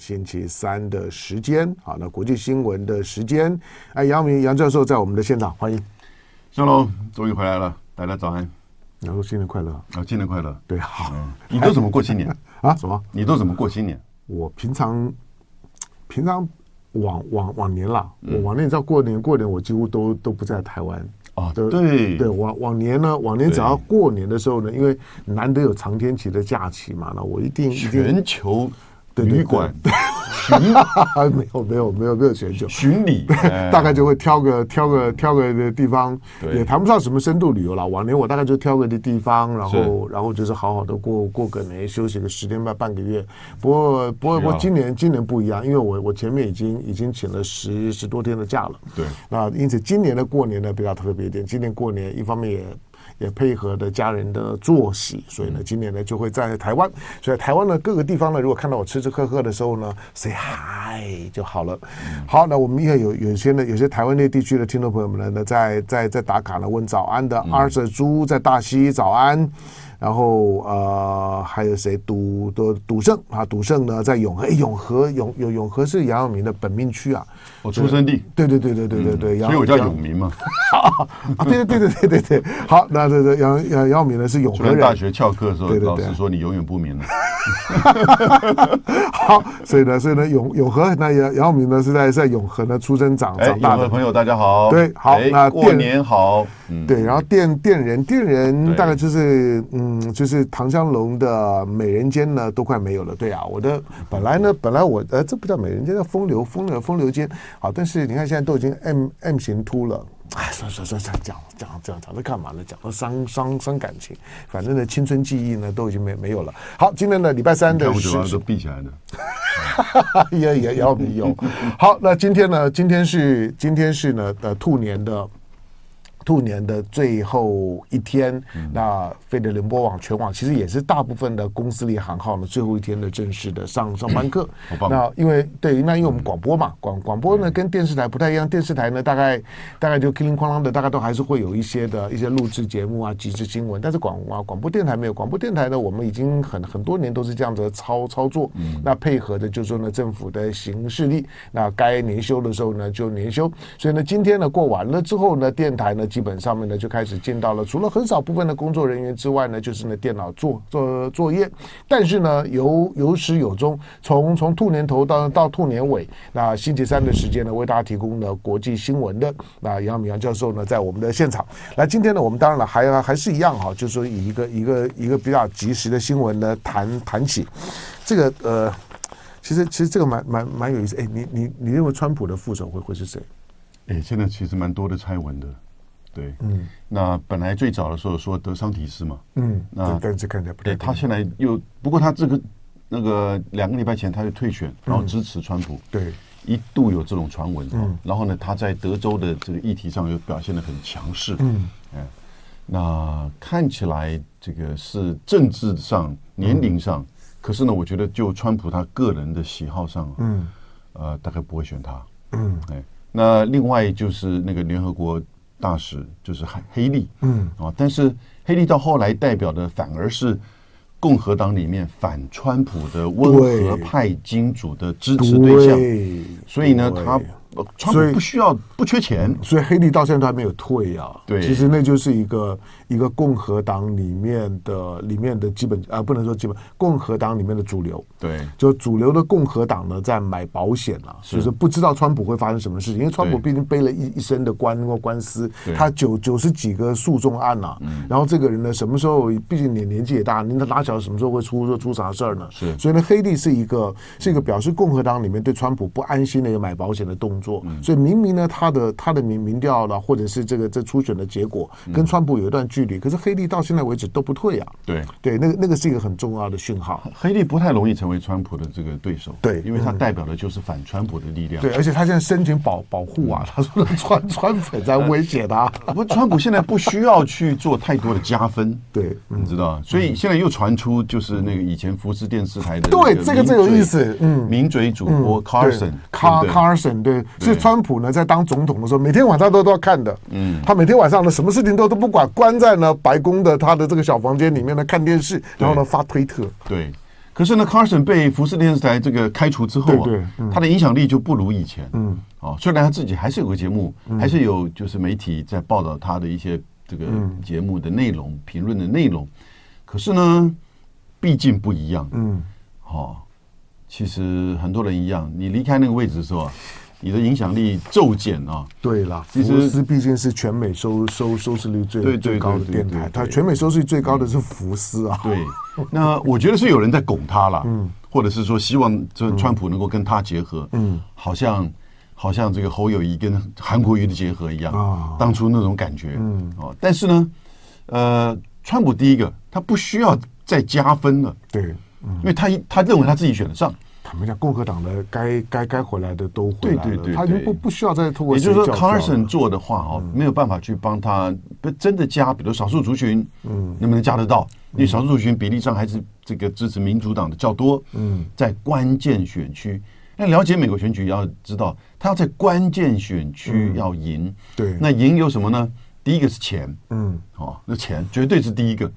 星期三的时间，好，那国际新闻的时间，哎，杨明杨教授在我们的现场，欢迎。小龙终于回来了，大家早安。然后新年快乐啊！新年快乐。对，好。你都怎么过新年 啊？什么？你都怎么过新年？我平常平常往往往年啦，我往年你知道过年过年我几乎都都不在台湾。啊，对对，往往年呢，往年只要过年的时候呢，因为难得有长天期的假期嘛，那我一定全球旅馆巡。没有没有没有没有选酒巡礼，大概就会挑个挑个挑个的地方，也谈不上什么深度旅游了。往年我大概就挑个的地方，然后然后就是好好的过过个年，休息个十天半半个月。不过不过不过今年今年不一样，因为我我前面已经已经请了十十多天的假了。对，那因此今年的过年呢比较特别一点。今年过年一方面也。也配合的家人的作息，所以呢，今年呢就会在台湾。所以台湾的各个地方呢，如果看到我吃吃喝喝的时候呢，say hi 就好了。好，那我们也有有些呢，有些台湾那地区的听众朋友们呢，在在在打卡呢，问早安的 Arthur 猪在大溪早安。然后呃，还有谁？赌的赌圣啊，赌圣呢在永和，永和永永永和是杨耀明的本命区啊，我出生地。对对对对对对对，所以我叫永明嘛。啊，对对对对对对对。好，那这这杨杨耀明呢是永和人。大学翘课的时候，老师说你永远不明了。好，所以呢，所以呢，永永和那杨杨耀明呢是在在永和呢出生长长大的朋友，大家好。对，好，那过年好。对，然后电电人电人大概就是嗯。嗯，就是唐香龙的美人间呢，都快没有了。对啊，我的本来呢，本来我呃，这不叫美人间，叫风流风流风流间。好，但是你看现在都已经 M M 型秃了。哎，算算算算，讲讲讲讲这干嘛呢？讲到伤伤伤感情，反正呢，青春记忆呢都已经没没有了。好，今天呢礼拜三的时候都闭起来的，也也要没有。好，那今天呢？今天是今天是呢呃兔年的。兔年的最后一天，那飞的联播网全网其实也是大部分的公司里行号呢最后一天的正式的上上班课。那因为对，那因为我们广播嘛，广广播呢跟电视台不太一样，电视台呢大概大概就叮铃哐啷的，大概都还是会有一些的一些录制节目啊、即时新闻。但是广啊广播电台没有，广播电台呢我们已经很很多年都是这样子的操操作。那配合的就是说呢政府的行事力，那该年休的时候呢就年休。所以呢今天呢过完了之后呢电台呢。基本上面呢就开始见到了，除了很少部分的工作人员之外呢，就是呢电脑做做作业。但是呢，有有始有终，从从兔年头到到兔年尾，那星期三的时间呢，为大家提供了国际新闻的那杨耀明杨教授呢，在我们的现场。那，今天呢，我们当然了，还还是一样哈，就是说以一个一个一个比较及时的新闻呢谈谈起这个呃，其实其实这个蛮蛮蛮有意思。哎，你你你认为川普的副手会会是谁？哎，现在其实蛮多的猜文的。对，嗯，那本来最早的时候说德桑提斯嘛，嗯，那但是看起来不对，他现在又不过他这个那个两个礼拜前他就退选，然后支持川普，嗯、对，一度有这种传闻，嗯，然后呢，他在德州的这个议题上又表现的很强势，嗯，哎，那看起来这个是政治上年龄上，嗯、可是呢，我觉得就川普他个人的喜好上，嗯，呃，大概不会选他，嗯，哎，那另外就是那个联合国。大使就是黑黑利，嗯。啊，但是黑利到后来代表的反而是共和党里面反川普的温和派金主的支持对象，所以呢，他。川普不需要不缺钱，所以黑利到现在都还没有退啊。对，其实那就是一个一个共和党里面的里面的基本啊，不能说基本，共和党里面的主流。对，就主流的共和党呢，在买保险啊，就是不知道川普会发生什么事情，因为川普毕竟背了一一身的官或官司，他九九十几个诉讼案呐。然后这个人呢，什么时候毕竟年年纪也大，您他哪晓得什么时候会出出啥事儿呢？是，所以呢，黑利是一个是一个表示共和党里面对川普不安心的一个买保险的动作。做，所以明明呢，他的他的民民调了，或者是这个这初选的结果，跟川普有一段距离，可是黑利到现在为止都不退啊。对对，那个那个是一个很重要的讯号。黑利不太容易成为川普的这个对手，对，因为他代表的就是反川普的力量。对，而且他现在申请保保护啊，他说川川粉在威胁他。不，川普现在不需要去做太多的加分，对，你知道，所以现在又传出就是那个以前福斯电视台的对这个最有意思，嗯，名嘴主播 Carson Car Carson 对，所以川普呢。在当总统的时候，每天晚上都都要看的。嗯，他每天晚上呢，什么事情都都不管，关在呢白宫的他的这个小房间里面呢看电视，然后呢发推特。对。可是呢，Carson 被福斯电视台这个开除之后啊，对对嗯、他的影响力就不如以前。嗯，哦，虽然他自己还是有个节目，嗯、还是有就是媒体在报道他的一些这个节目的内容、嗯、评论的内容，可是呢，毕竟不一样。嗯，哦，其实很多人一样，你离开那个位置的时候。你的影响力骤减啊！对了，福斯毕竟是全美收收收视率最最高的电台，它全美收视率最高的是福斯啊。对，那我觉得是有人在拱他了，嗯，或者是说希望这川普能够跟他结合，嗯，好像好像这个侯友谊跟韩国瑜的结合一样啊，当初那种感觉，嗯，哦，但是呢，呃，川普第一个他不需要再加分了，对，因为他他认为他自己选得上。他们讲共和党的该该该回来的都回来了，他就不不需要再通过。也就是说，Carson 做的话哦，没有办法去帮他不真的加，比如少数族群，嗯，能不能加得到？因为少数族群比例上还是这个支持民主党的较多，嗯，在关键选区，那了解美国选举要知道，他要在关键选区要赢，对，那赢有什么呢？第一个是钱，嗯，哦，那钱绝对是第一个，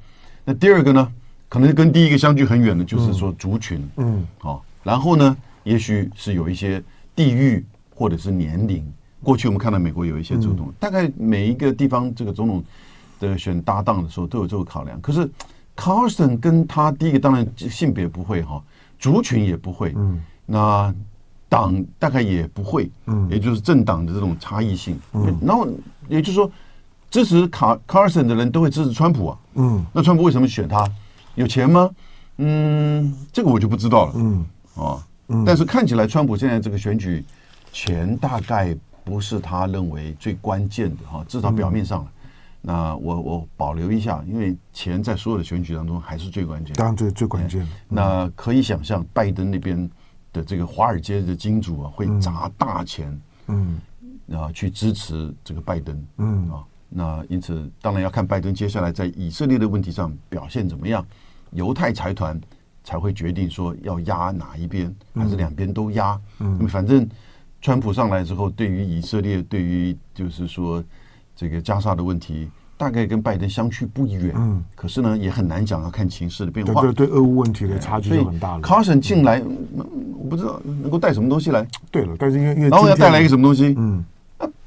那第二个呢，可能跟第一个相距很远的，就是说族群，嗯，哦。然后呢，也许是有一些地域或者是年龄。过去我们看到美国有一些总统，大概每一个地方这个总统的选搭档的时候都有这个考量。可是 Carson 跟他第一个当然性别不会哈，族群也不会，嗯，那党大概也不会，嗯，也就是政党的这种差异性。嗯，然后也就是说，支持卡 Carson 的人都会支持川普啊，嗯，那川普为什么选他？有钱吗？嗯，这个我就不知道了，嗯。哦，但是看起来川普现在这个选举钱大概不是他认为最关键的哈，至少表面上。那我我保留一下，因为钱在所有的选举当中还是最关键，当然最最关键。那可以想象，拜登那边的这个华尔街的金主啊，会砸大钱，嗯，啊，去支持这个拜登，嗯。啊，那因此当然要看拜登接下来在以色列的问题上表现怎么样，犹太财团。才会决定说要压哪一边，还是两边都压。嗯，嗯，反正川普上来之后，对于以色列，对于就是说这个加沙的问题，大概跟拜登相去不远。嗯，可是呢，也很难讲，要看情势的变化。对对，对，俄乌问题的差距就很大了。Carson 进来，我不知道能够带什么东西来。对了，但是因为因为然后要带来一个什么东西？嗯，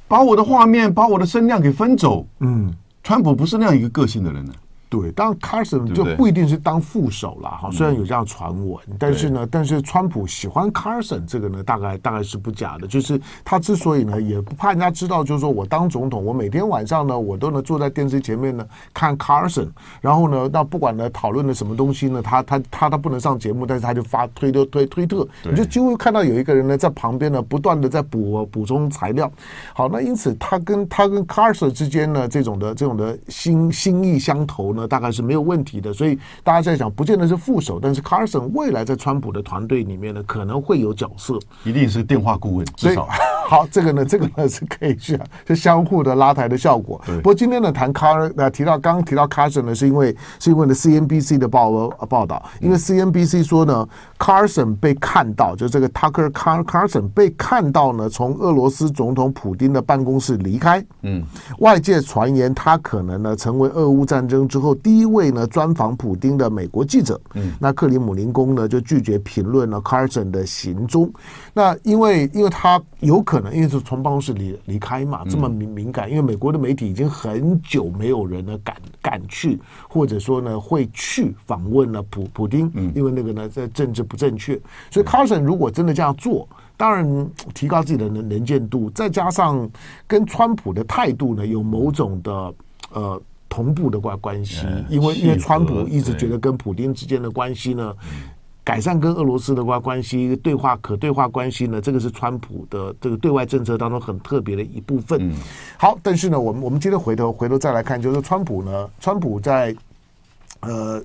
把我的画面，把我的声量给分走。嗯，川普不是那样一个个性的人呢。对，当然 Carson 就不一定是当副手了哈。虽然有这样传闻，但是呢，但是川普喜欢 Carson 这个呢，大概大概是不假的。就是他之所以呢，也不怕人家知道，就是说我当总统，我每天晚上呢，我都能坐在电视前面呢看 Carson，然后呢，那不管呢讨论的什么东西呢，他他他他不能上节目，但是他就发推特推推特，你就几乎看到有一个人呢在旁边呢不断的在补补充材料。好，那因此他跟他跟 Carson 之间呢这种的这种的心心意相投呢。大概是没有问题的，所以大家在想，不见得是副手，但是 Carson 未来在川普的团队里面呢，可能会有角色，一定是电话顾问，至少。好，这个呢，这个呢是可以去是相互的拉抬的效果。不过今天呢谈 Car 呃提到刚刚提到 Carson 呢，是因为是因为呢 CNBC 的报呃报道，因为 CNBC 说呢 Carson 被看到，就这个 Tucker Car Carson 被看到呢从俄罗斯总统普丁的办公室离开。嗯，外界传言他可能呢成为俄乌战争之后第一位呢专访普丁的美国记者。嗯，那克里姆林宫呢就拒绝评论了 Carson 的行踪。那因为因为他有可能。因为是从办公室离离开嘛，这么敏敏感，因为美国的媒体已经很久没有人呢敢敢去，或者说呢会去访问了普普丁，因为那个呢在政治不正确，所以 Carson 如果真的这样做，当然提高自己的能能见度，再加上跟川普的态度呢有某种的呃同步的关关系，因为因为川普一直觉得跟普京之间的关系呢。改善跟俄罗斯的关关系，对话可对话关系呢？这个是川普的这个对外政策当中很特别的一部分。好，但是呢，我们我们今天回头回头再来看，就是川普呢，川普在呃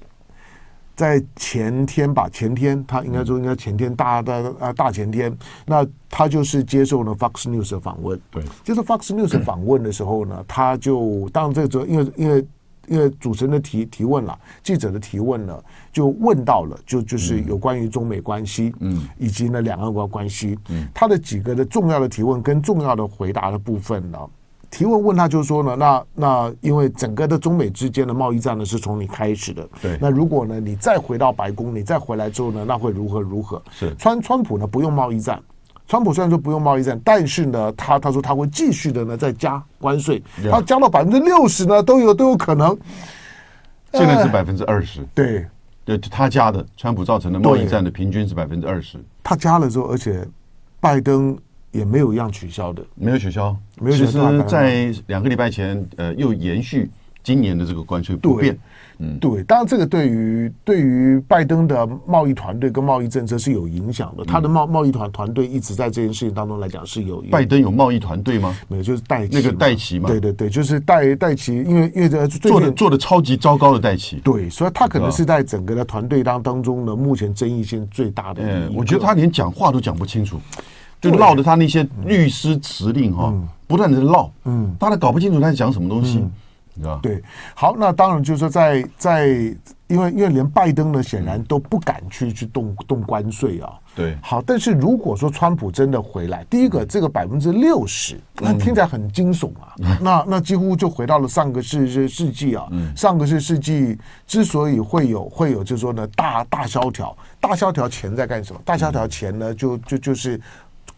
在前天吧，前天他应该说应该前天大大啊大前天，那他就是接受了 Fox News 的访问。对，接受 Fox News 的访问的时候呢，他就当然这个因为因为。因为主持人的提提问了，记者的提问呢，就问到了，就就是有关于中美关系，嗯，以及呢两岸关关系，嗯，他的几个的重要的提问跟重要的回答的部分呢，提问问他就是说呢，那那因为整个的中美之间的贸易战呢是从你开始的，对。那如果呢你再回到白宫，你再回来之后呢，那会如何如何？是川川普呢不用贸易战，川普虽然说不用贸易战，但是呢他他说他会继续的呢再加关税，他加到百分之六十呢都有都有可能。现在是百分之二十，对。对，他加的，川普造成的贸易战的平均是百分之二十。他加了之后，而且拜登也没有一样取消的，没有取消。没有取消。其实，在两个礼拜前，呃，又延续今年的这个关税不变。嗯，对，当然这个对于对于拜登的贸易团队跟贸易政策是有影响的。他的贸贸易团团队一直在这件事情当中来讲是有。拜登有贸易团队吗？没有，就是戴那个戴奇嘛。对对对，就是戴戴奇，因为因为这做的做的超级糟糕的戴奇。对，所以他可能是在整个的团队当当中呢，目前争议性最大的。嗯，我觉得他连讲话都讲不清楚，就绕着他那些律师辞令哈，不断的绕，嗯，大家搞不清楚他在讲什么东西。对，好，那当然就是说在，在在，因为因为连拜登呢，显然都不敢去去动动关税啊。对，好，但是如果说川普真的回来，第一个这个百分之六十，那听起来很惊悚啊。嗯、那那几乎就回到了上个世世世纪啊。嗯、上个世世纪之所以会有会有，就是说呢，大大萧条，大萧条前在干什么？大萧条前呢，就就就是。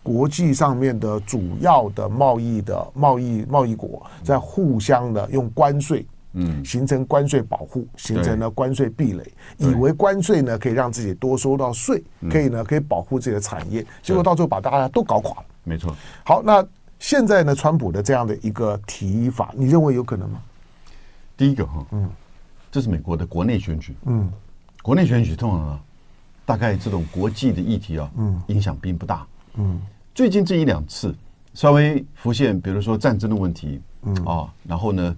国际上面的主要的贸易的贸易贸易国在互相的用关税，嗯，形成关税保护，形成了关税壁垒，以为关税呢可以让自己多收到税，可以呢可以保护自己的产业，结果到最后把大家都搞垮了。没错。好，那现在呢，川普的这样的一个提法，你认为有可能吗？第一个哈，嗯，这是美国的国内选举，嗯，国内选举通常啊，大概这种国际的议题啊，嗯，影响并不大，嗯。最近这一两次稍微浮现，比如说战争的问题，嗯啊，然后呢，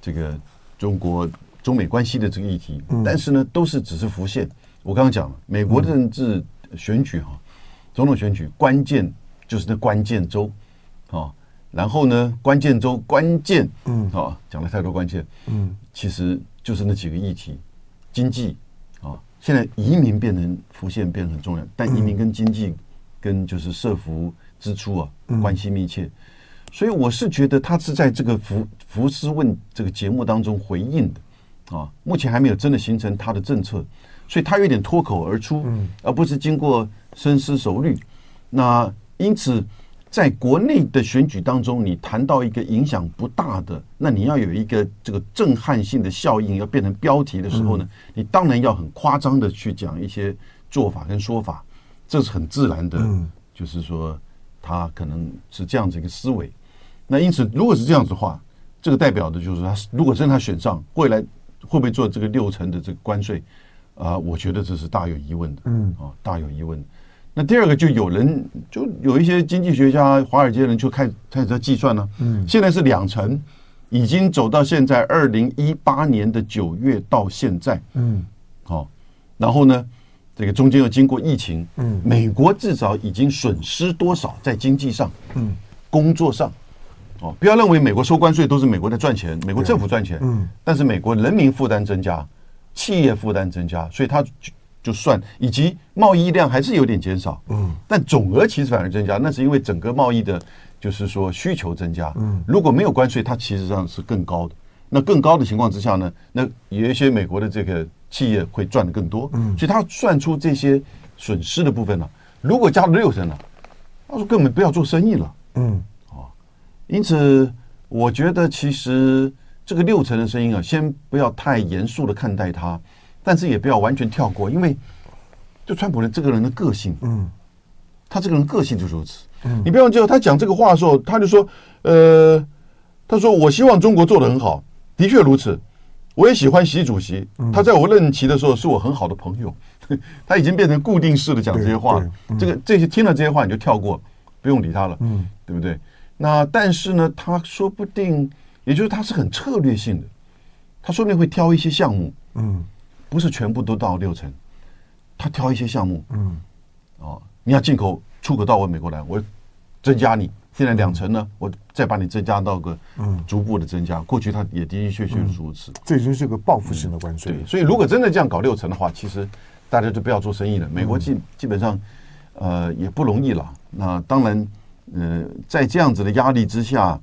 这个中国中美关系的这个议题，但是呢，都是只是浮现。我刚刚讲了，美国的政治选举哈，总统选举关键就是那关键州啊，然后呢，关键州关键，嗯啊，讲了太多关键，嗯，其实就是那几个议题，经济啊，现在移民变成浮现变得很重要，但移民跟经济。跟就是社福支出啊关系密切，所以我是觉得他是在这个福福斯问这个节目当中回应的啊，目前还没有真的形成他的政策，所以他有点脱口而出，而不是经过深思熟虑。那因此，在国内的选举当中，你谈到一个影响不大的，那你要有一个这个震撼性的效应，要变成标题的时候呢，你当然要很夸张的去讲一些做法跟说法。这是很自然的，就是说，他可能是这样子一个思维。那因此，如果是这样子的话，这个代表的就是他，如果真的他选上，未来会不会做这个六成的这个关税？啊，我觉得这是大有疑问的。嗯，啊，大有疑问。那第二个，就有人就有一些经济学家、华尔街人就开始开始在计算了。嗯，现在是两成，已经走到现在二零一八年的九月到现在。嗯，好，然后呢？这个中间又经过疫情，嗯，美国至少已经损失多少在经济上，嗯，工作上，哦，不要认为美国收关税都是美国在赚钱，美国政府赚钱，嗯，但是美国人民负担增加，企业负担增加，所以它就就算以及贸易量还是有点减少，嗯，但总额其实反而增加，那是因为整个贸易的，就是说需求增加，嗯，如果没有关税，它其实上是更高的，那更高的情况之下呢，那有一些美国的这个。企业会赚的更多，嗯，所以他算出这些损失的部分呢，如果加了六成呢，他说根本不要做生意了，嗯，啊，因此我觉得其实这个六成的声音啊，先不要太严肃的看待它，但是也不要完全跳过，因为就川普的这个人的个性，嗯，他这个人个性就如此，嗯，你不要忘记他讲这个话的时候，他就说，呃，他说我希望中国做的很好，的确如此。我也喜欢习主席，他在我任期的时候是我很好的朋友，他已经变成固定式的讲这些话。这个这些听了这些话你就跳过，不用理他了，嗯，对不对？那但是呢，他说不定，也就是他是很策略性的，他说不定会挑一些项目，嗯，不是全部都到六成，他挑一些项目，嗯，哦，你要进口出口到我美国来，我增加你。现在两成呢，我再把你增加到个逐步的增加。过去它也的的确确是如此。这已经是个报复性的关税。对，所以如果真的这样搞六成的话，其实大家就不要做生意了。美国基基本上呃也不容易了。那当然，呃，在这样子的压力之下，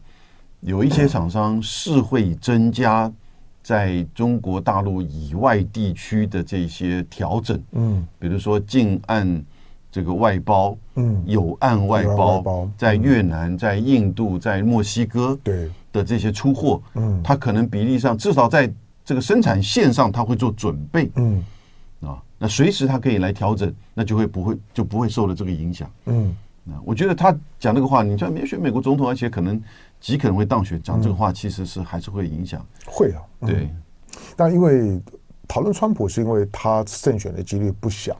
有一些厂商是会增加在中国大陆以外地区的这些调整，嗯，比如说近岸这个外包，嗯，有岸外外包包，在越南、在印度、在墨西哥，对。的这些出货，嗯，它可能比例上至少在这个生产线上，它会做准备，嗯。啊，那随时它可以来调整，那就会不会就不会受了这个影响，嗯。啊，我觉得他讲这个话，你像选美国总统，而且可能极可能会当选，讲这个话其实是还是会影响。会啊，对。但因为讨论川普，是因为他胜选的几率不小，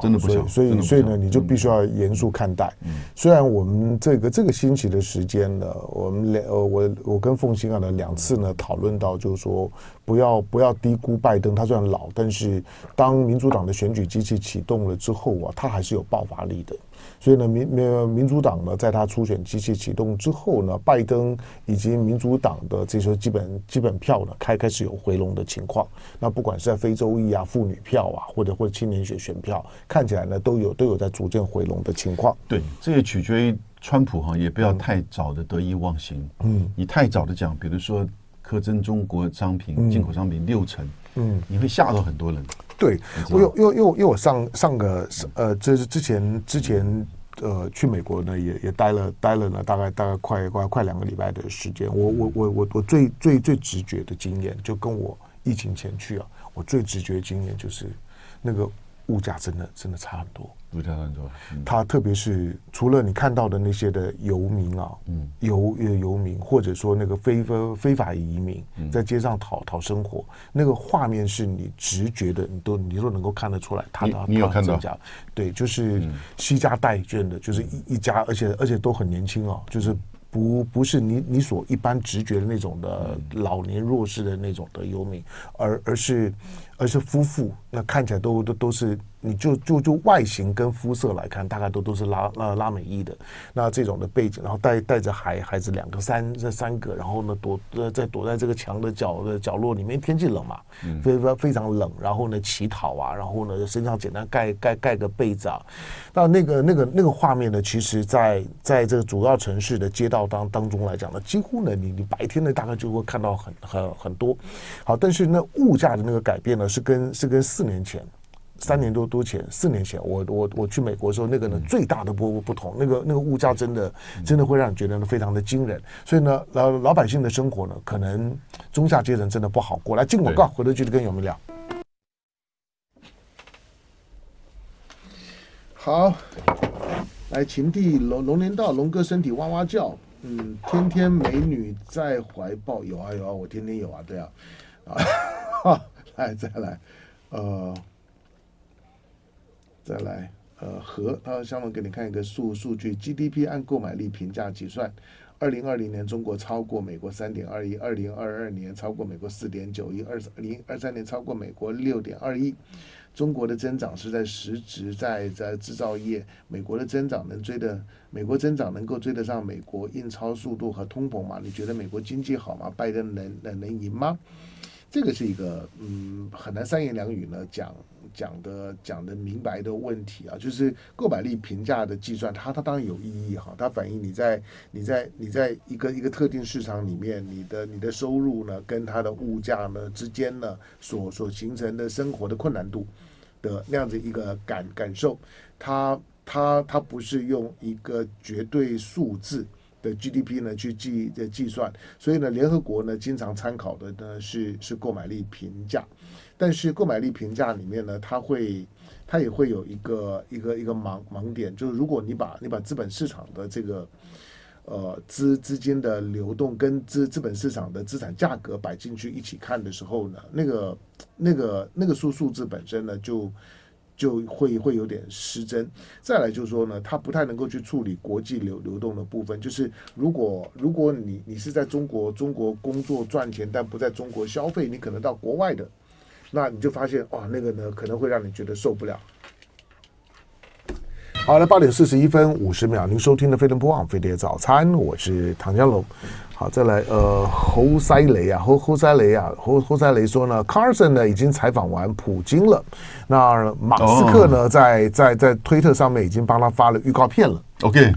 真的不小。所以，所以呢，你就必须要严肃看待。虽然我们这个这个星期的时间呢，我们两呃，我我跟凤欣啊呢两次呢讨论到，就是说不要不要低估拜登。他虽然老，但是当民主党的选举机器启动了之后啊，他还是有爆发力的。所以呢，民民民主党呢，在他初选机器启动之后呢，拜登以及民主党的这些基本基本票呢，开开始有回笼的情况。那不管是在非洲裔啊、妇女票啊，或者或者青年选选票，看起来呢，都有都有在逐渐回笼的情况。对，这也取决于川普哈，也不要太早的得意忘形。嗯，你太早的讲，比如说苛征中国商品进口商品六成，嗯，你会吓到很多人。对，我有，因为因为因为我上上个呃，这是之前之前呃去美国呢，也也待了待了呢，大概大概快快快两个礼拜的时间。我我我我我最最最直觉的经验，就跟我疫情前去啊，我最直觉的经验就是那个物价真的真的差很多。物价很多，他特别是除了你看到的那些的游民啊，嗯，游游民，或者说那个非非非法移民，在街上讨讨生活，那个画面是你直觉的，你都你都能够看得出来，他的你有看到？对，就是西家带眷的，就是一一家，而且而且都很年轻啊，就是不不是你你所一般直觉的那种的老年弱势的那种的游民，而而是而是夫妇，那看起来都都都是。你就就就外形跟肤色来看，大概都都是拉拉拉美裔的，那这种的背景，然后带带着孩孩子两个三这三个，然后呢躲呃在躲在这个墙的角的角落里面，天气冷嘛，非非非常冷，然后呢乞讨啊，然后呢身上简单盖盖盖个被子啊，那那个那个那个画面呢，其实在在这个主要城市的街道当当中来讲呢，几乎呢你你白天呢大概就会看到很很很多，好，但是那物价的那个改变呢，是跟是跟四年前。三年多多前，四年前，我我我去美国的时候，那个呢最大的不不同，那个那个物价真的真的会让你觉得呢非常的惊人。所以呢，老老百姓的生活呢，可能中下阶层真的不好过。来进广告，回头继续跟友们聊。好，来秦帝龙龙年到，龙哥身体哇哇叫，嗯，天天美女在怀抱，有啊有啊，我天天有啊，对啊，啊，来再来，呃。再来，呃，和他下面给你看一个数数据，GDP 按购买力平价计算，二零二零年中国超过美国三点二亿，二零二二年超过美国四点九亿，二零二三年超过美国六点二亿。中国的增长是在实质在在制造业，美国的增长能追得美国增长能够追得上美国印钞速度和通膨吗？你觉得美国经济好吗？拜登能能能赢吗？这个是一个嗯很难三言两语呢讲。讲的讲的明白的问题啊，就是购买力评价的计算，它它当然有意义哈，它反映你在你在你在一个一个特定市场里面，你的你的收入呢，跟它的物价呢之间呢，所所形成的生活的困难度的那样子一个感感受，它它它不是用一个绝对数字的 GDP 呢去计的计算，所以呢，联合国呢经常参考的呢是是购买力评价。但是购买力评价里面呢，它会，它也会有一个一个一个盲盲点，就是如果你把你把资本市场的这个呃资资金的流动跟资资本市场的资产价格摆进去一起看的时候呢，那个那个那个数数字本身呢就就会会有点失真。再来就是说呢，它不太能够去处理国际流流动的部分，就是如果如果你你是在中国中国工作赚钱，但不在中国消费，你可能到国外的。那你就发现哇，那个呢可能会让你觉得受不了。好了，八点四十一分五十秒，您收听的飞碟播放飞碟早餐，我是唐江龙。好，再来呃，侯塞雷啊，侯侯塞雷啊，侯侯塞雷说呢，Carson 呢已经采访完普京了。那马斯克呢，在在在推特上面已经帮他发了预告片了。OK，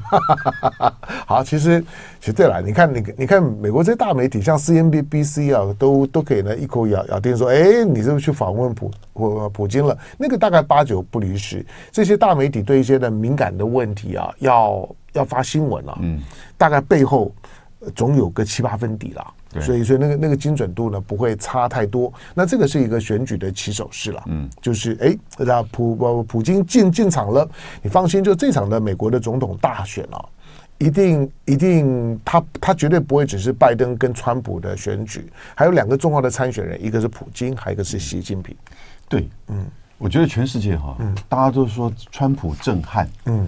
好，其实其实对了，你看你你看美国这些大媒体，像 CNBC 啊，都都可以呢一口咬咬定说，哎，你是不是去访问普普普京了？那个大概八九不离十。这些大媒体对一些的敏感的问题啊，要要发新闻啊，嗯，大概背后总有个七八分底了。所以，所以那个那个精准度呢，不会差太多。那这个是一个选举的起手式了，嗯，就是哎，让普普京进进场了，你放心，就这场的美国的总统大选啊，一定一定，他他绝对不会只是拜登跟川普的选举，还有两个重要的参选人，一个是普京，还有一个是习近平。对，嗯，我觉得全世界哈，嗯，大家都说川普震撼，嗯，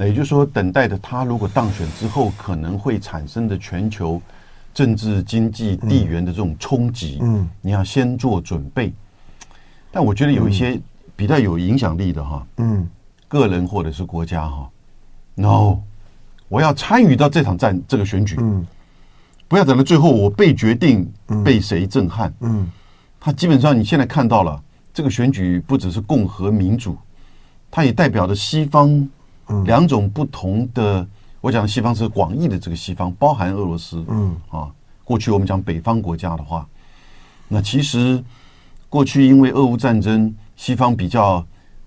那也就是说，等待的他如果当选之后，可能会产生的全球。政治、经济、地缘的这种冲击，嗯，你要先做准备。但我觉得有一些比较有影响力的哈，嗯，个人或者是国家哈，no，我要参与到这场战这个选举，嗯，不要等到最后我被决定被谁震撼，嗯，他基本上你现在看到了这个选举不只是共和民主，它也代表着西方两种不同的。我讲的西方是广义的这个西方，包含俄罗斯。嗯啊，过去我们讲北方国家的话，那其实过去因为俄乌战争，西方比较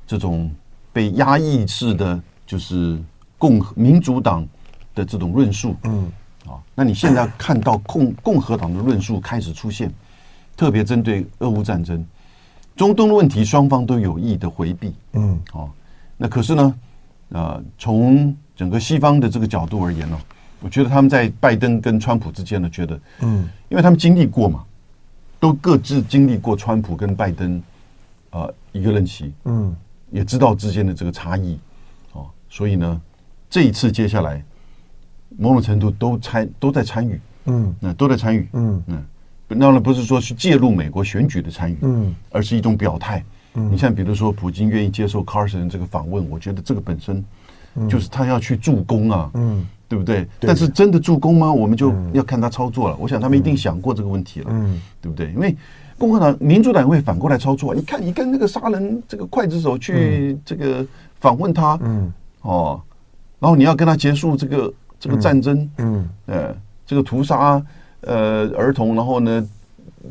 这种被压抑式的，就是共和民主党的这种论述。嗯啊，那你现在看到共共和党的论述开始出现，特别针对俄乌战争、中东的问题，双方都有意的回避。嗯啊，那可是呢，呃，从整个西方的这个角度而言呢，我觉得他们在拜登跟川普之间呢，觉得，嗯，因为他们经历过嘛，都各自经历过川普跟拜登，呃，一个任期，嗯，也知道之间的这个差异，哦，所以呢，这一次接下来，某种程度都参都在参与，嗯，那都在参与，嗯。嗯，当然不是说去介入美国选举的参与，嗯，而是一种表态，嗯，你像比如说普京愿意接受 Carson 这个访问，我觉得这个本身。就是他要去助攻啊，嗯，对不对？但是真的助攻吗？我们就要看他操作了。我想他们一定想过这个问题了，嗯，对不对？因为共和党、民主党会反过来操作。你看，你跟那个杀人这个刽子手去这个访问他，嗯，哦，然后你要跟他结束这个这个战争，嗯，呃，这个屠杀呃儿童，然后呢，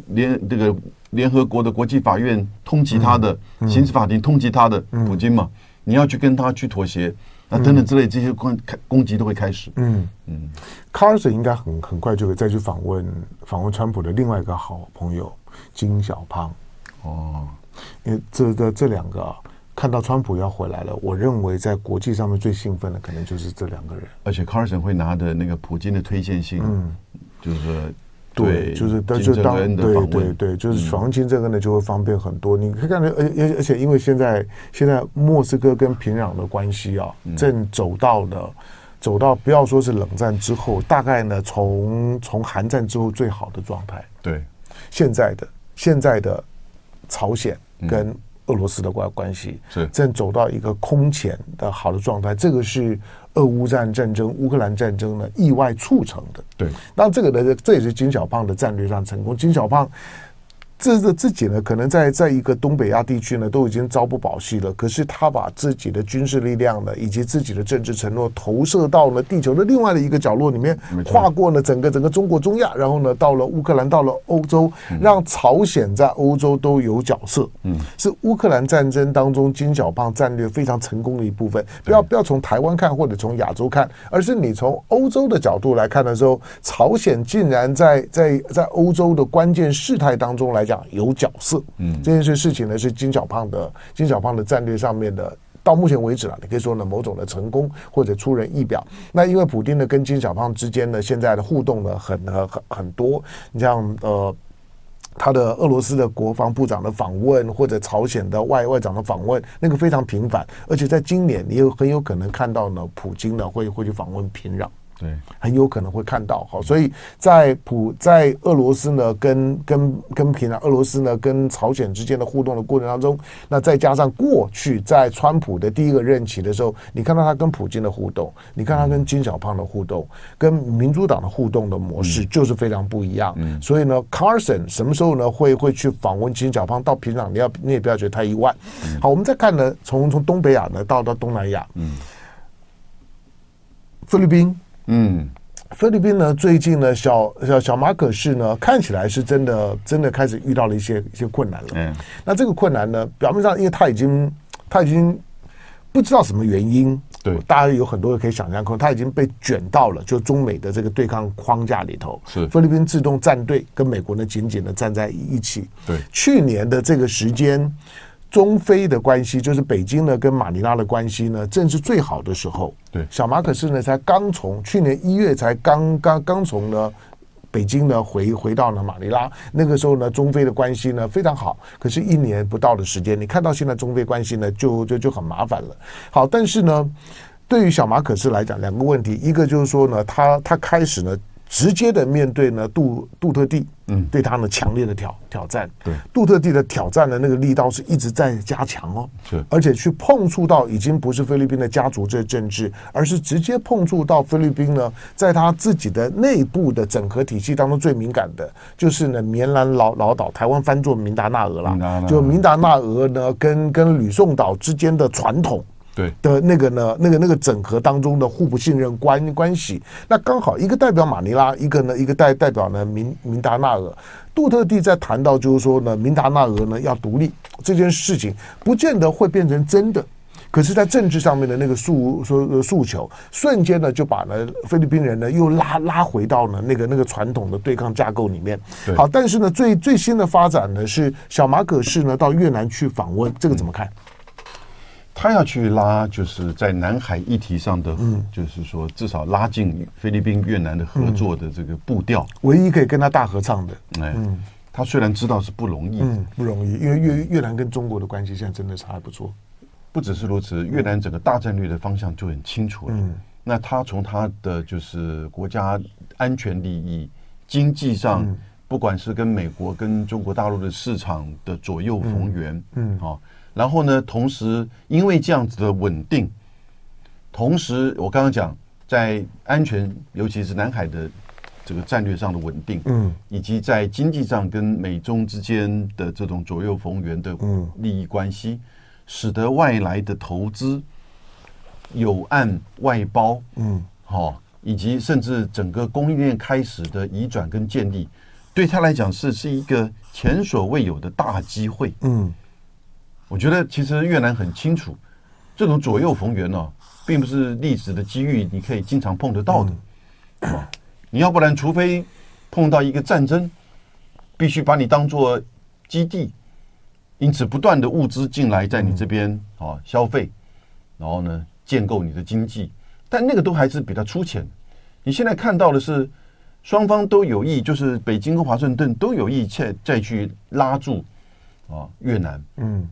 连这个联合国的国际法院通缉他的刑事法庭通缉他的普京嘛，你要去跟他去妥协。那，等等之类这些攻攻击都会开始。嗯嗯，Carson 应该很很快就会再去访问访问川普的另外一个好朋友金小胖。哦，因为这这这两个啊看到川普要回来了，我认为在国际上面最兴奋的可能就是这两个人。而且 Carson 会拿的那个普京的推荐信，嗯，就是。对，就是但就当对对对，就是黄金这个呢，就会方便很多。你可以看到，而而而且因为现在现在莫斯科跟平壤的关系啊，正走到了走到不要说是冷战之后，大概呢从从韩战之后最好的状态。对，现在的现在的朝鲜跟俄罗斯的关关系是正走到一个空前的好的状态，这个是。俄乌战战争、乌克兰战争呢，意外促成的。对，那这个呢，这也是金小胖的战略上成功。金小胖。这是自己呢，可能在在一个东北亚地区呢，都已经朝不保夕了。可是他把自己的军事力量呢，以及自己的政治承诺，投射到了地球的另外的一个角落里面，跨过了整个整个中国中亚，然后呢，到了乌克兰，到了欧洲，让朝鲜在欧洲都有角色。嗯，是乌克兰战争当中金小胖战略非常成功的一部分。不要不要从台湾看，或者从亚洲看，而是你从欧洲的角度来看的时候，朝鲜竟然在在在欧洲的关键事态当中来讲。有角色，嗯，这件事事情呢是金小胖的金小胖的战略上面的，到目前为止啊，你可以说呢某种的成功或者出人意表。那因为普丁呢跟金小胖之间呢现在的互动呢很很很很多，你像呃他的俄罗斯的国防部长的访问或者朝鲜的外外长的访问，那个非常频繁，而且在今年你有很有可能看到呢普京呢会会去访问平壤。对，很有可能会看到好，所以在普在俄罗斯呢，跟跟跟平常，俄罗斯呢跟朝鲜之间的互动的过程当中，那再加上过去在川普的第一个任期的时候，你看到他跟普京的互动，你看他跟金小胖的互动，跟民主党的互动的模式就是非常不一样。嗯，所以呢，Carson 什么时候呢会会去访问金小胖到平壤？你要你也不要觉得太意外。好，我们再看呢，从从东北亚呢到到东南亚。嗯。菲律宾，嗯，菲律宾呢，最近呢，小小小马可是呢，看起来是真的真的开始遇到了一些一些困难了。嗯，那这个困难呢，表面上因为他已经他已经不知道什么原因，对，大家有很多可以想象，可能他已经被卷到了就中美的这个对抗框架里头。是菲律宾自动站队跟美国呢紧紧的站在一起。对，去年的这个时间。中非的关系就是北京呢跟马尼拉的关系呢，正是最好的时候。对，小马可是呢才刚从去年一月才刚刚刚从呢北京呢回回到了马尼拉，那个时候呢中非的关系呢非常好。可是，一年不到的时间，你看到现在中非关系呢就就就很麻烦了。好，但是呢，对于小马可斯来讲，两个问题，一个就是说呢，他他开始呢。直接的面对呢杜杜特地，嗯，对他呢强烈的挑挑战，对。杜特地的挑战的那个力道是一直在加强哦，是，而且去碰触到已经不是菲律宾的家族这政治，而是直接碰触到菲律宾呢，在他自己的内部的整合体系当中最敏感的，就是呢棉兰老老岛，台湾翻作明达纳俄了，就明达纳俄呢跟跟吕宋岛之间的传统。对的那个呢，那个那个整合当中的互不信任关关系，那刚好一个代表马尼拉，一个呢一个代代表呢明明达纳俄。杜特地在谈到就是说呢，明达纳俄呢要独立这件事情，不见得会变成真的，可是，在政治上面的那个诉说诉求，瞬间呢就把呢菲律宾人呢又拉拉回到了那个那个传统的对抗架构里面。好，但是呢最最新的发展呢是小马可士呢到越南去访问，这个怎么看？嗯他要去拉，就是在南海议题上的，嗯，就是说至少拉近菲律宾越南的合作的这个步调，唯一可以跟他大合唱的。哎，他虽然知道是不容易，嗯，不容易，因为越越南跟中国的关系现在真的是还不错。不只是如此，越南整个大战略的方向就很清楚了。嗯，那他从他的就是国家安全利益、经济上，不管是跟美国、跟中国大陆的市场的左右逢源，嗯，啊。然后呢，同时因为这样子的稳定，同时我刚刚讲在安全，尤其是南海的这个战略上的稳定，嗯，以及在经济上跟美中之间的这种左右逢源的利益关系，使得外来的投资、有岸外包，嗯，好，以及甚至整个供应链开始的移转跟建立，对他来讲是是一个前所未有的大机会，嗯。我觉得其实越南很清楚，这种左右逢源呢、啊，并不是历史的机遇，你可以经常碰得到的。啊，你要不然，除非碰到一个战争，必须把你当做基地，因此不断的物资进来在你这边啊消费，然后呢建构你的经济，但那个都还是比较粗浅。你现在看到的是，双方都有意，就是北京跟华盛顿都有意再再去拉住啊越南，嗯。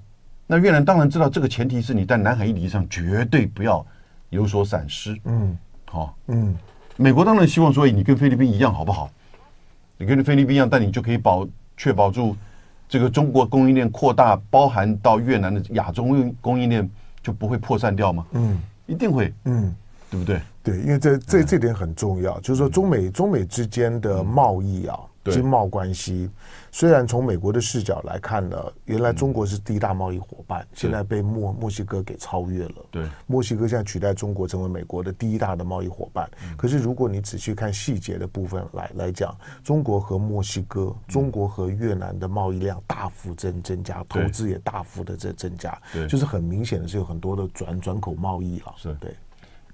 那越南当然知道，这个前提是你在南海议题上绝对不要有所闪失。嗯，好，嗯，美国当然希望说你跟菲律宾一样好不好？你跟菲律宾一样，但你就可以保确保住这个中国供应链扩大，包含到越南的亚洲供应链就不会破散掉吗？嗯，一定会。嗯，对不对？对，因为这这这点很重要，就是说中美中美之间的贸易啊。经贸关系。虽然从美国的视角来看呢，原来中国是第一大贸易伙伴，现在被墨墨西哥给超越了。对，墨西哥现在取代中国成为美国的第一大的贸易伙伴。可是如果你仔细看细节的部分来来讲，中国和墨西哥、中国和越南的贸易量大幅增增加，投资也大幅的在增加，就是很明显的是有很多的转转口贸易了。是。对。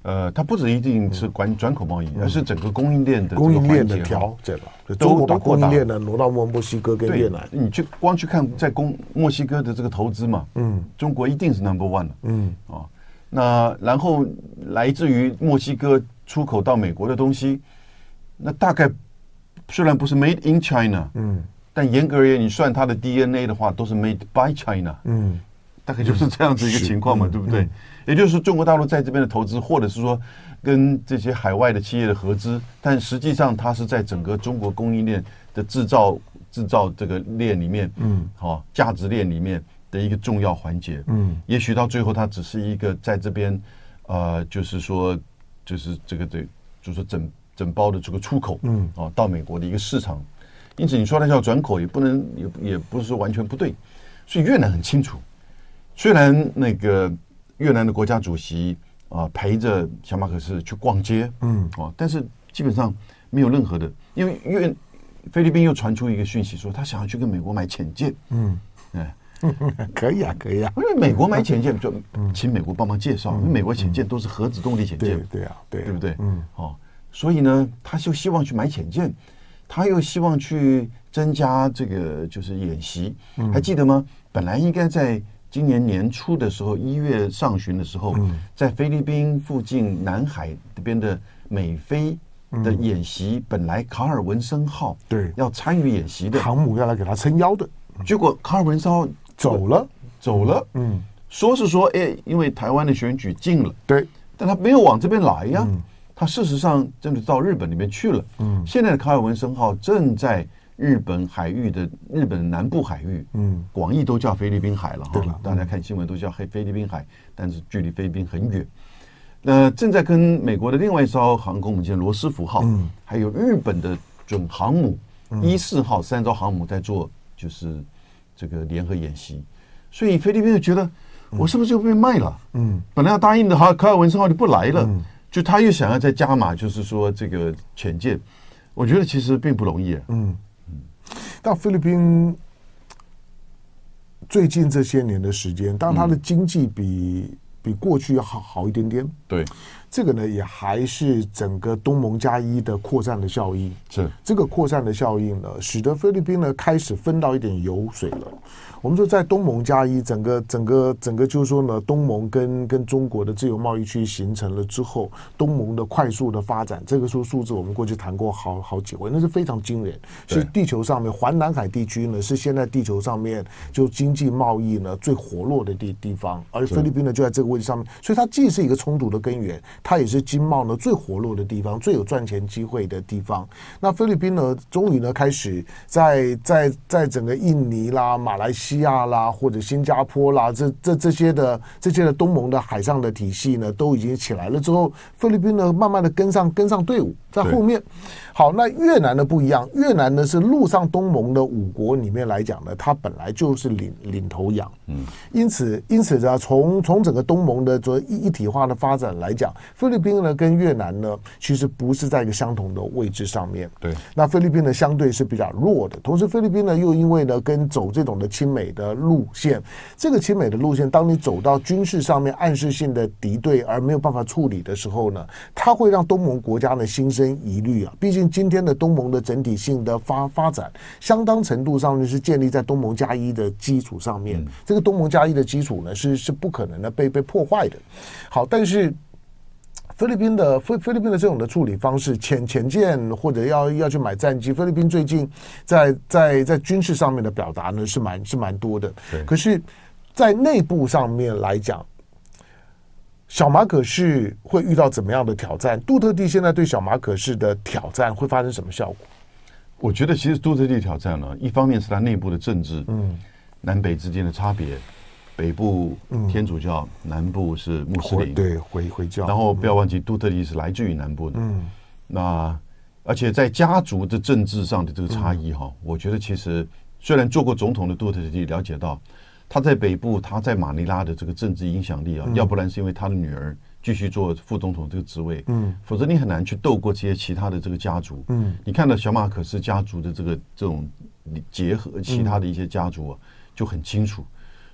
呃，它不止一定是管转口贸易，而是整个供应链的供应链的调整了。中国把供应链呢挪到墨墨西哥跟越南。你去光去看在公墨西哥的这个投资嘛，嗯，中国一定是 number one 的，嗯。啊，那然后来自于墨西哥出口到美国的东西，那大概虽然不是 made in China，嗯，但严格而言，你算它的 DNA 的话，都是 made by China，嗯。大概就是这样子一个情况嘛，对不对？也就是，中国大陆在这边的投资，或者是说跟这些海外的企业的合资，但实际上它是在整个中国供应链的制造制造这个链里面，嗯，好，价值链里面的一个重要环节，嗯，也许到最后它只是一个在这边，呃，就是说，就是这个对，就是整整包的这个出口，嗯，哦，到美国的一个市场，因此你说它叫转口，也不能也也不是说完全不对，所以越南很清楚。虽然那个越南的国家主席啊陪着小马可仕去逛街，嗯，哦，但是基本上没有任何的，因为因为菲律宾又传出一个讯息说他想要去跟美国买潜舰，嗯，哎，可以啊，可以啊，因为美国买潜舰就请美国帮忙介绍，因为美国潜舰都是核子动力潜舰，对对啊，对，对不对？嗯，哦，所以呢，他就希望去买潜舰，他又希望去增加这个就是演习，还记得吗？本来应该在今年年初的时候，一月上旬的时候，在菲律宾附近南海这边的美菲的演习，本来卡尔文森号对。要参与演习的航母要来给他撑腰的，结果卡尔文森号走了，走了，嗯，说是说，哎，因为台湾的选举近了，对，但他没有往这边来呀，他事实上真的到日本那边去了，嗯，现在的卡尔文森号正在。日本海域的日本南部海域，嗯，广义都叫菲律宾海了哈。大家看新闻都叫黑菲律宾海，但是距离菲律宾很远。那正在跟美国的另外一艘航空母舰罗斯福号，还有日本的准航母一四号三艘航母在做就是这个联合演习。所以菲律宾就觉得我是不是就被卖了？嗯，本来要答应的哈卡尔文森号就不来了，就他又想要再加码，就是说这个潜舰，我觉得其实并不容易。嗯。到菲律宾最近这些年的时间，当它的经济比、嗯、比过去要好好一点点。对，这个呢也还是整个东盟加一的扩散的效应。是这个扩散的效应呢，使得菲律宾呢开始分到一点油水了。我们说，在东盟加一整个整个整个，就是说呢，东盟跟跟中国的自由贸易区形成了之后，东盟的快速的发展，这个数数字我们过去谈过好好几回，那是非常惊人。是地球上面环南海地区呢，是现在地球上面就经济贸易呢最活络的地地方，而菲律宾呢就在这个位置上面，所以它既是一个冲突的根源，它也是经贸呢最活络的地方，最有赚钱机会的地方。那菲律宾呢，终于呢开始在在在整个印尼啦、马来西亚。啦，或者新加坡啦，这这这些的这些的东盟的海上的体系呢，都已经起来了之后，菲律宾呢，慢慢的跟上跟上队伍，在后面。好，那越南呢不一样，越南呢是陆上东盟的五国里面来讲呢，它本来就是领领头羊，嗯，因此因此呢，从从整个东盟的这一一体化的发展来讲，菲律宾呢跟越南呢其实不是在一个相同的位置上面，对，那菲律宾呢相对是比较弱的，同时菲律宾呢又因为呢跟走这种的亲美的路线，这个亲美的路线，当你走到军事上面暗示性的敌对而没有办法处理的时候呢，它会让东盟国家呢心生疑虑啊，毕竟。今天的东盟的整体性的发发展，相当程度上呢是建立在东盟加一的基础上面。这个东盟加一的基础呢是是不可能的被被破坏的。好，但是菲律宾的菲菲律宾的这种的处理方式，潜潜舰或者要要去买战机，菲律宾最近在在在军事上面的表达呢是蛮是蛮多的。可是，在内部上面来讲。小马可是会遇到怎么样的挑战？杜特地现在对小马可是的挑战会发生什么效果？我觉得其实杜特地挑战呢，一方面是他内部的政治，嗯，南北之间的差别，北部天主教，南部是穆斯林，对回回教。然后不要忘记杜特地是来自于南部的，嗯，那而且在家族的政治上的这个差异哈，我觉得其实虽然做过总统的杜特地了解到。他在北部，他在马尼拉的这个政治影响力啊，要不然是因为他的女儿继续做副总统这个职位，嗯，否则你很难去斗过这些其他的这个家族，嗯，你看到小马可斯家族的这个这种结合，其他的一些家族啊，就很清楚，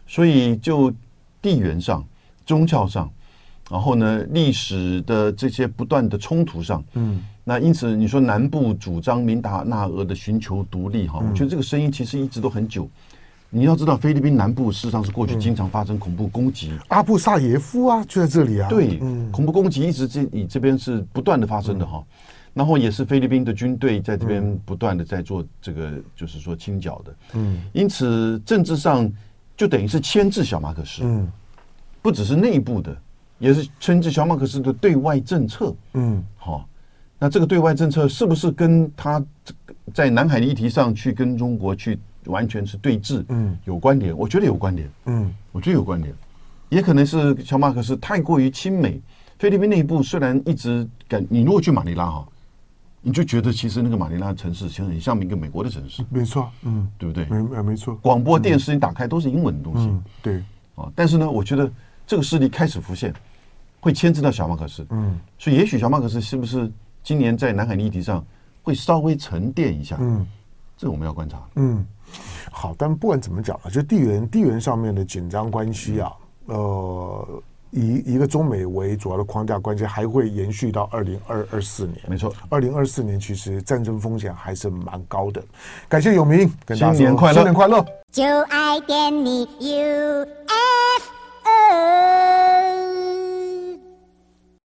所以就地缘上、宗教上，然后呢，历史的这些不断的冲突上，嗯，那因此你说南部主张明达纳俄的寻求独立哈，我觉得这个声音其实一直都很久。你要知道，菲律宾南部事实上是过去经常发生恐怖攻击，阿布萨耶夫啊，就在这里啊。对，恐怖攻击一直这你这边是不断的发生的哈，然后也是菲律宾的军队在这边不断的在做这个，就是说清剿的。嗯，因此政治上就等于是牵制小马可斯，嗯，不只是内部的，也是牵制小马可斯的对外政策。嗯，好，那这个对外政策是不是跟他在南海的议题上去跟中国去？完全是对峙，嗯，有关联，我觉得有关联，嗯，我觉得有关联，也可能是小马可斯太过于亲美。菲律宾内部虽然一直感，你如果去马尼拉哈，你就觉得其实那个马尼拉城市其实很像一个美国的城市，没错，嗯，对不对？没没错，广播电视你打开都是英文的东西，对，啊，但是呢，我觉得这个势力开始浮现，会牵制到小马克斯。嗯，所以也许小马克斯是不是今年在南海议题上会稍微沉淀一下？嗯，这个我们要观察。嗯，好，但不管怎么讲啊，就地缘地缘上面的紧张关系啊，嗯、呃。以一个中美为主要的框架关系还会延续到二零二二四年。没错。二零二四年其实战争风险还是蛮高的。感谢永明跟大家新年快乐。新年快乐。就爱跟你 ufo